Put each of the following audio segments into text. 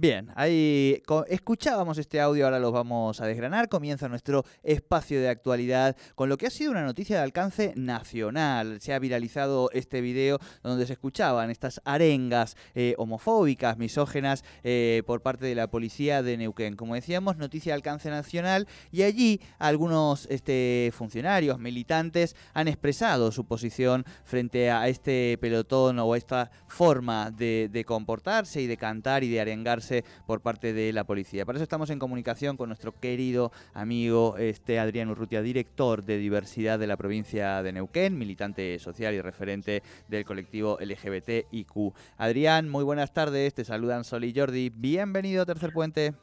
Bien, ahí escuchábamos este audio, ahora los vamos a desgranar. Comienza nuestro espacio de actualidad con lo que ha sido una noticia de alcance nacional. Se ha viralizado este video donde se escuchaban estas arengas eh, homofóbicas, misógenas eh, por parte de la policía de Neuquén. Como decíamos, noticia de alcance nacional y allí algunos este, funcionarios, militantes han expresado su posición frente a este pelotón o a esta forma de comportarse y de cantar y de arengarse por parte de la policía. Para eso estamos en comunicación con nuestro querido amigo este Adrián Urrutia, director de diversidad de la provincia de Neuquén, militante social y referente del colectivo LGBTIQ. Adrián, muy buenas tardes, te saludan Sol y Jordi. Bienvenido a Tercer Puente.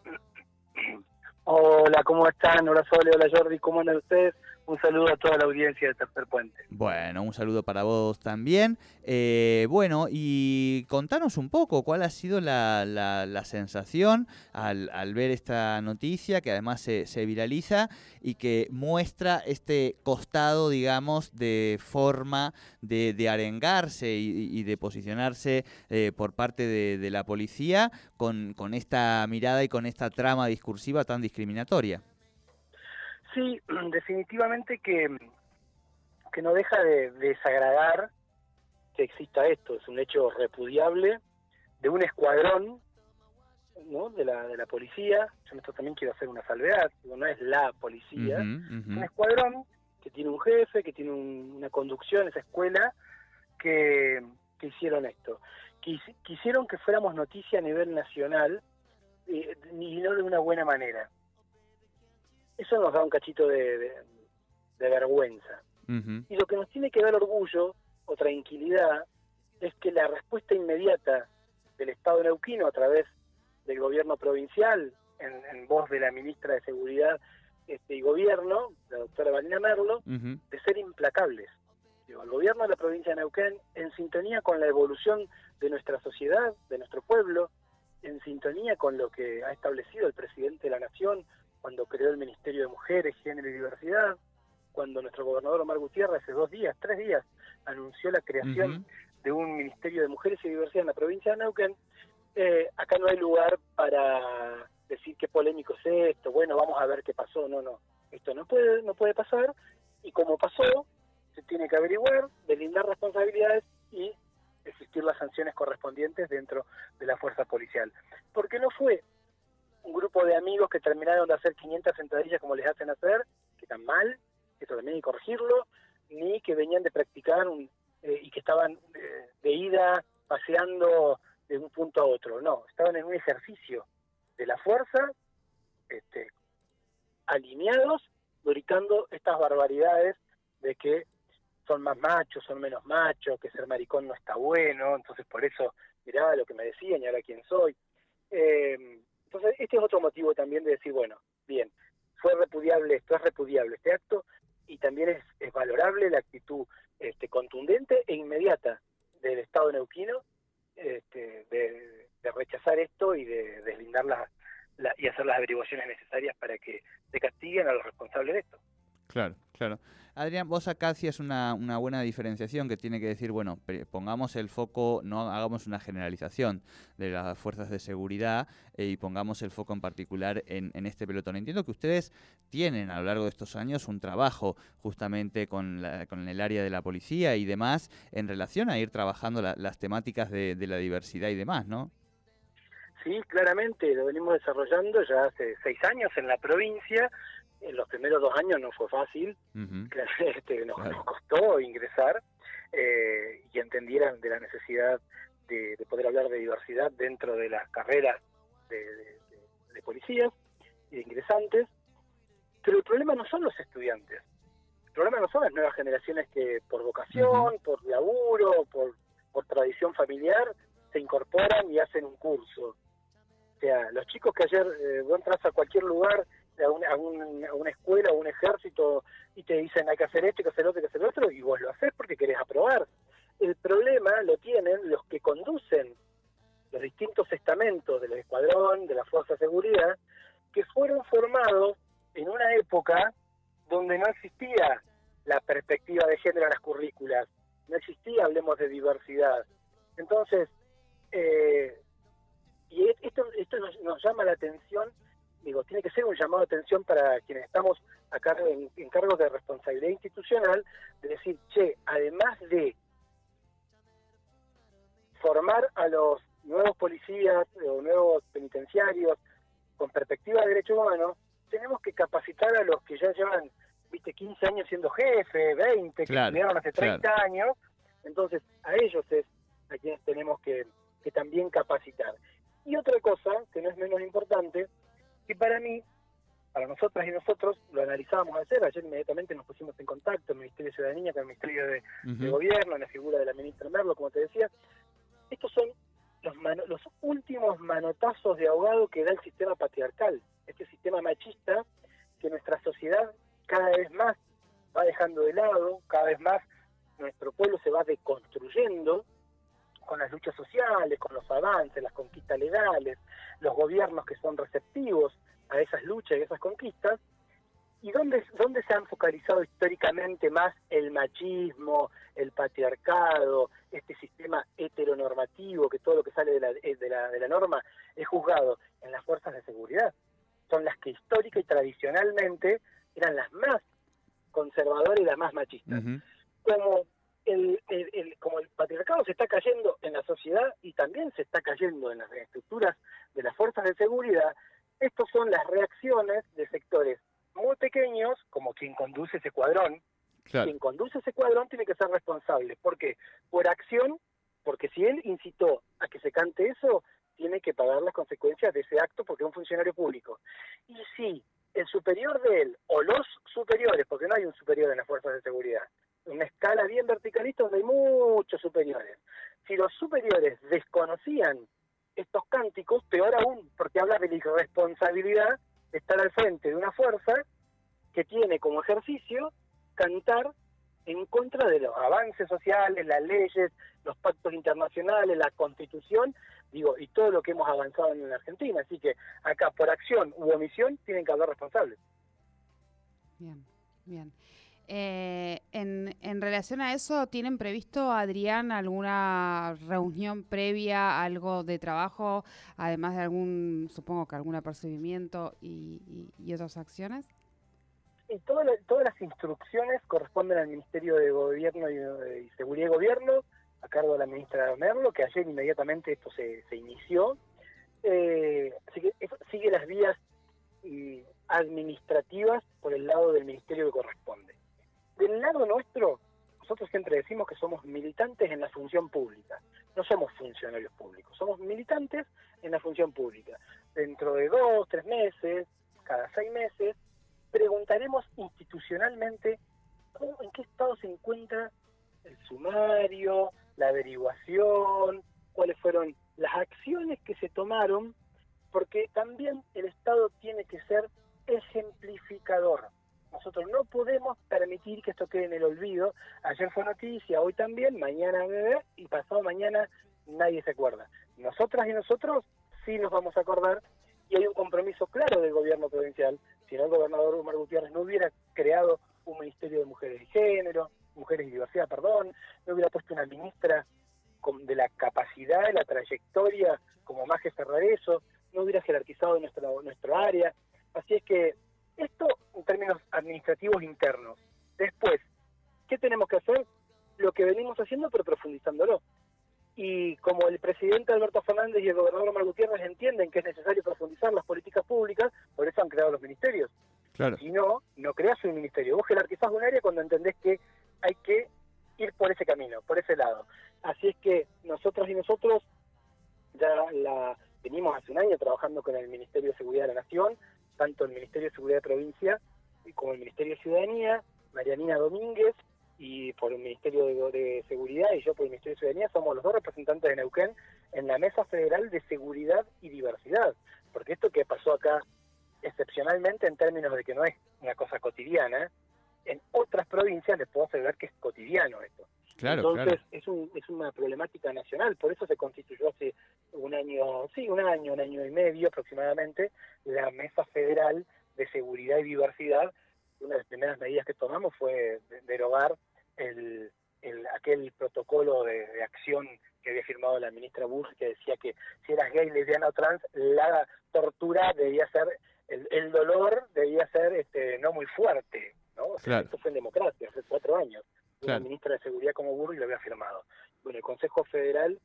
Hola, ¿cómo están? Hola Sol, hola Jordi, ¿cómo andan ustedes? Un saludo a toda la audiencia de Tercer Puente. Bueno, un saludo para vos también. Eh, bueno, y contanos un poco cuál ha sido la, la, sensación al, al, ver esta noticia, que además se, se viraliza y que muestra este costado, digamos, de forma de, de arengarse y, de posicionarse eh, por parte de, de la policía con, con esta mirada y con esta trama discursiva tan discriminatoria. Sí, definitivamente que, que no deja de, desagradar que exista esto. Es un hecho repudiable de un escuadrón ¿no? de, la, de la policía. Yo en esto también quiero hacer una salvedad. no es la policía. Un escuadrón que tiene un jefe, que tiene una conducción, esa escuela, que, que hicieron esto. quisieron que fuéramos noticia a nivel nacional eh, y no de una buena manera eso nos da un cachito de, vergüenza. Y lo que nos tiene que dar orgullo o tranquilidad es que la respuesta inmediata del Estado neuquino a través del gobierno provincial, en, voz de la ministra de Seguridad este, y Gobierno, la doctora Valina Merlo, de ser implacables. el gobierno de la provincia de Neuquén, en sintonía con la evolución de nuestra sociedad, de nuestro pueblo, en sintonía con lo que ha establecido el presidente de la Nación cuando creó el Ministerio de Mujeres, Género y Diversidad, cuando nuestro gobernador Omar Gutiérrez hace dos días, tres días, anunció la creación de un Ministerio de Mujeres y Diversidad en la provincia de Neuquén, eh, acá no hay lugar para decir qué polémico es esto, bueno, vamos a ver qué pasó, no, no, esto no puede, no puede pasar, y como pasó, se tiene que averiguar, delindar responsabilidades y existir las sanciones correspondientes dentro de la fuerza policial. Porque no fue un grupo de amigos que terminaron de hacer 500 sentadillas como les hacen hacer, que están mal, eso también hay que corregirlo, ni que venían de practicar un, eh, y que estaban eh, de ida paseando de un punto a otro. No, estaban en un ejercicio de la fuerza, este, alineados, gritando estas barbaridades de que son más machos, son menos machos, que ser maricón no está bueno, entonces por eso mirá lo que me decían y ahora quién soy. Eh, entonces, este es otro motivo también de decir, bueno, bien, fue repudiable esto, es repudiable este acto, y también es, es valorable la actitud este, contundente e inmediata del Estado neuquino este, de, rechazar esto y de deslindar la, y hacer las averiguaciones necesarias para que se castiguen a los responsables de esto. Claro, claro. Adrián, vos acá hacías una, una buena diferenciación que tiene que decir, bueno, pongamos el foco, no hagamos una generalización de las fuerzas de seguridad eh, y pongamos el foco en particular en, este pelotón. Entiendo que ustedes tienen a lo largo de estos años un trabajo justamente con, con el área de la policía y demás en relación a ir trabajando las temáticas de, de la diversidad y demás, ¿no? Sí, claramente lo venimos desarrollando ya hace seis años en la provincia en los primeros dos años no fue fácil, este, nos, costó ingresar eh, y entendieran de la necesidad de, poder hablar de diversidad dentro de las carreras de, policías y de ingresantes, pero el problema no son los estudiantes, el problema no son las nuevas generaciones que por vocación, por laburo, por, por tradición familiar, se incorporan y hacen un curso. O sea, los chicos que ayer, eh, vos entras a cualquier lugar a, una escuela o un ejército y te dicen hay que hacer esto, hay que hacer otro, hay que hacer otro, y vos lo haces porque querés aprobar. El problema lo tienen los que conducen los distintos estamentos del escuadrón, de la Fuerza de Seguridad, que fueron formados en una época donde no existía la perspectiva de género en las currículas, no existía, hablemos de diversidad. Entonces, eh, y esto, esto nos llama la atención digo, tiene que ser un llamado de atención para quienes estamos acá en, en cargos de responsabilidad institucional, de decir, che, además de formar a los nuevos policías o nuevos penitenciarios con perspectiva de derechos humanos, tenemos que capacitar a los que ya llevan, viste, 15 años siendo jefe, 20, que llegaron hace 30 años, entonces a ellos es a quienes tenemos que, que también capacitar. Y otra cosa, que no es menos importante, que para mí, para nosotras y nosotros, lo analizábamos ayer, ayer inmediatamente nos pusimos en contacto, el Ministerio de Ciudadanía con el Ministerio de, Gobierno, en la figura de la ministra Merlo, como te decía, estos son los, los últimos manotazos de ahogado que da el sistema patriarcal, este sistema machista que nuestra sociedad cada vez más va dejando de lado, cada vez más nuestro pueblo se va deconstruyendo con las luchas sociales, con los avances, las conquistas legales, los gobiernos que son receptivos a esas luchas y esas conquistas, y dónde, dónde se han focalizado históricamente más el machismo, el patriarcado, este sistema heteronormativo, que todo lo que sale de la, eh, de la, de la norma es juzgado en las fuerzas de seguridad. Son las que histórica y tradicionalmente eran las más conservadoras y las más machistas. Como el, como el patriarcado se está cayendo en la sociedad y también se está cayendo en las estructuras de las fuerzas de seguridad, estas son las reacciones de sectores muy pequeños, como quien conduce ese cuadrón. Quien conduce ese cuadrón tiene que ser responsable. ¿Por qué? Por acción, porque si él incitó a que se cante eso, tiene que pagar las consecuencias de ese acto porque es un funcionario público. Y si el superior de él, o los superiores, porque no hay un superior en las fuerzas de seguridad, una escala bien verticalista donde hay muchos superiores. Si los superiores desconocían estos cánticos, peor aún, porque habla de la irresponsabilidad de estar al frente de una fuerza que tiene como ejercicio cantar en contra de los avances sociales, las leyes, los pactos internacionales, la constitución, digo, y todo lo que hemos avanzado en la Argentina. Así que acá, por acción u omisión, tienen que haber responsables. Bien, bien. Eh, en, relación a eso, ¿tienen previsto, Adrián, alguna reunión previa, algo de trabajo, además de algún, supongo que algún apercibimiento y, otras acciones? Y todas, las instrucciones corresponden al Ministerio de Gobierno y, Seguridad y Gobierno, a cargo de la ministra Merlo, que ayer inmediatamente esto se, inició. Eh, sigue, sigue las vías administrativas por el lado del Ministerio que corresponde. Del lado nuestro, nosotros siempre decimos que somos militantes en la función pública, no somos funcionarios públicos, somos militantes en la función pública. Dentro de dos, tres meses, cada seis meses, preguntaremos institucionalmente en qué estado se encuentra el sumario, la averiguación, cuáles fueron las acciones que se tomaron, porque también el Estado tiene que ser ejemplificador. Nosotros no podemos permitir que esto quede en el olvido. Ayer fue noticia, hoy también, mañana bebé y pasado mañana nadie se acuerda. Nosotras y nosotros sí nos vamos a acordar y hay un compromiso claro del gobierno provincial. Si no, el gobernador Omar Gutiérrez no hubiera creado un ministerio de mujeres y género, mujeres y diversidad, perdón, no hubiera puesto una ministra de la capacidad, de la trayectoria como más que cerrar eso, no hubiera jerarquizado nuestro, nuestro área. Así es que esto en términos administrativos internos. Después, ¿qué tenemos que hacer? Lo que venimos haciendo, pero profundizándolo. Y como el presidente Alberto Fernández y el gobernador Omar Gutiérrez entienden que es necesario profundizar las políticas públicas, por eso han creado los ministerios. Claro. Si no, no creas un ministerio. Vos jerarquizás un área cuando entendés que hay que ir por ese camino, por ese lado. Así es que nosotros y nosotros ya la venimos hace un año trabajando con el Ministerio de Seguridad de la Nación, tanto el Ministerio de Seguridad de Provincia como el Ministerio de Ciudadanía, Marianina Domínguez y por el Ministerio de, Seguridad y yo por el Ministerio de Ciudadanía somos los dos representantes de Neuquén en la Mesa Federal de Seguridad y Diversidad, porque esto que pasó acá excepcionalmente en términos de que no es una cosa cotidiana, en otras provincias les puedo asegurar que es cotidiano esto. Entonces Es, un, es una problemática nacional, por eso se constituyó hace un año, sí, un año, un año y medio aproximadamente, la Mesa Federal de Seguridad y Diversidad. Una de las primeras medidas que tomamos fue derogar el, el, aquel protocolo de, acción que había firmado la ministra Bush que decía que si eras gay, lesbiana o trans, la tortura debía ser, el, el dolor debía ser este, no muy fuerte, ¿no? Esto fue en democracia, hace cuatro años. Una ministra de Seguridad como Burri lo había firmado. Bueno, el Consejo Federal,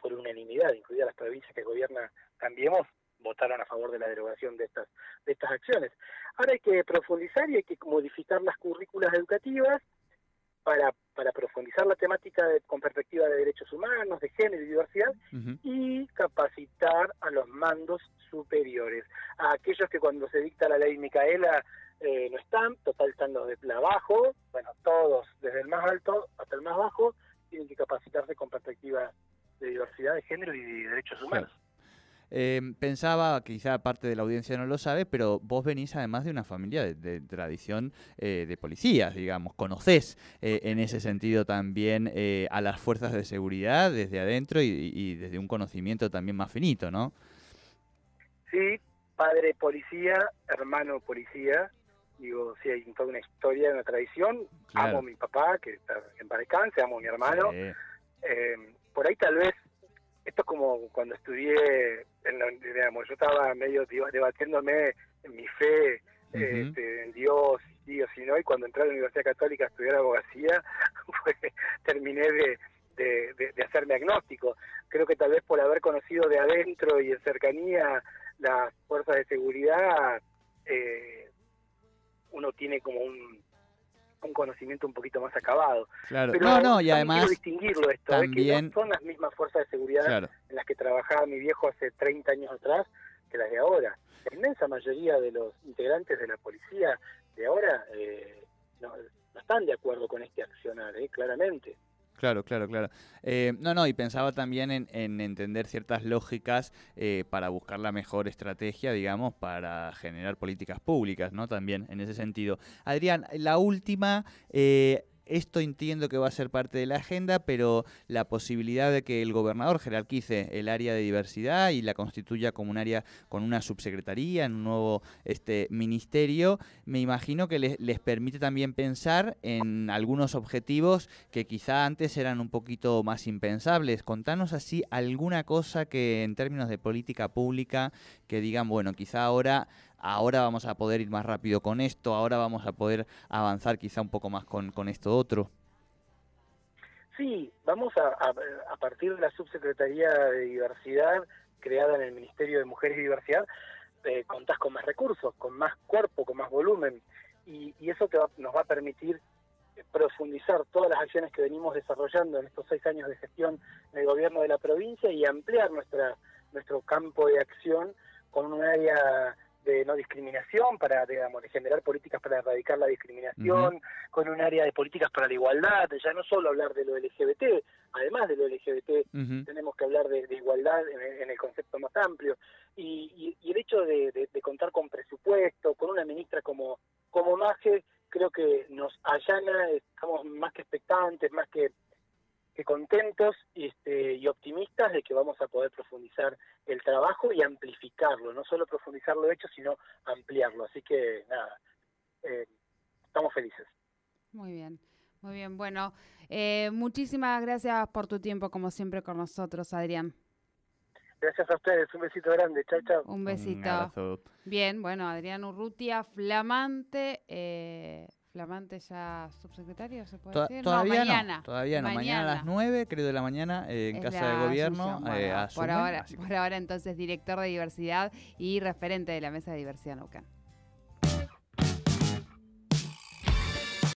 por unanimidad, incluida las provincias que gobierna Cambiemos, votaron a favor de la derogación de estas, de estas acciones. Ahora hay que profundizar y hay que modificar las currículas educativas para, para profundizar la temática con perspectiva de derechos humanos, de género y diversidad, y capacitar a los mandos superiores, a aquellos que cuando se dicta la ley Micaela eh, no están, total están los de abajo, bueno, todos, desde el más alto hasta el más bajo, tienen que capacitarse con perspectiva de diversidad de género y de derechos humanos. Eh, pensaba, quizá parte de la audiencia no lo sabe, pero vos venís además de una familia de, tradición eh, de policías, digamos, conocés eh, en ese sentido también a las fuerzas de seguridad desde adentro y, y, desde un conocimiento también más finito, ¿no? Sí, padre policía, hermano policía, digo, sí, hay toda una historia, una tradición. Amo a mi papá, que está en paz amo a mi hermano. Eh, por ahí tal vez, esto es como cuando estudié, en la, digamos, yo estaba medio debatiéndome en mi fe, este, en Dios, sí o si no, y cuando entré a la Universidad Católica a estudiar abogacía, pues, terminé de, de, de, hacerme agnóstico. Creo que tal vez por haber conocido de adentro y en cercanía las fuerzas de seguridad, eh, uno tiene como un, un conocimiento un poquito más acabado. Claro. Pero no, no, y además quiero distinguirlo esto, también... que no son las mismas fuerzas de seguridad en las que trabajaba mi viejo hace 30 años atrás que las de ahora. La inmensa mayoría de los integrantes de la policía de ahora eh, no, no, están de acuerdo con este accionar, eh, claramente. Claro, claro, claro. Eh, no, no, y pensaba también en, entender ciertas lógicas eh, para buscar la mejor estrategia, digamos, para generar políticas públicas, ¿no? También en ese sentido. Adrián, la última, eh, esto entiendo que va a ser parte de la agenda, pero la posibilidad de que el gobernador jerarquice el área de diversidad y la constituya como un área con una subsecretaría, en un nuevo este, ministerio, me imagino que les, permite también pensar en algunos objetivos que quizá antes eran un poquito más impensables. Contanos así alguna cosa que en términos de política pública que digan, bueno, quizá ahora ahora vamos a poder ir más rápido con esto, ahora vamos a poder avanzar quizá un poco más con, con esto otro? Sí, vamos a, a, partir de la Subsecretaría de Diversidad creada en el Ministerio de Mujeres y Diversidad, eh, contás con más recursos, con más cuerpo, con más volumen, y, eso te nos va a permitir profundizar todas las acciones que venimos desarrollando en estos seis años de gestión en el gobierno de la provincia y ampliar nuestra nuestro campo de acción con un área de no discriminación, para digamos, generar políticas para erradicar la discriminación, con un área de políticas para la igualdad, ya no solo hablar de lo LGBT, además de lo LGBT, tenemos que hablar de, igualdad en, el concepto más amplio. Y, y, el hecho de, contar con presupuesto, con una ministra como, como Maje, creo que nos allana, estamos más que expectantes, más que contentos este, y optimistas de que vamos a poder profundizar el trabajo y amplificarlo, no solo profundizar lo hecho, sino ampliarlo. Así que nada, eh, estamos felices. Muy bien, muy bien. Bueno, eh, muchísimas gracias por tu tiempo, como siempre, con nosotros, Adrián. Gracias a ustedes, un besito grande, chao, chao. Un besito. Bien, bueno, Adrián Urrutia, flamante, eh, flamante ya subsecretario, ¿se puede decir? Todavía no, mañana. todavía no, mañana. a las 9, creo de la mañana, eh, en Casa de Gobierno. Eh, por, ahora, por ahora entonces director de diversidad y referente de la Mesa de Diversidad Naucan.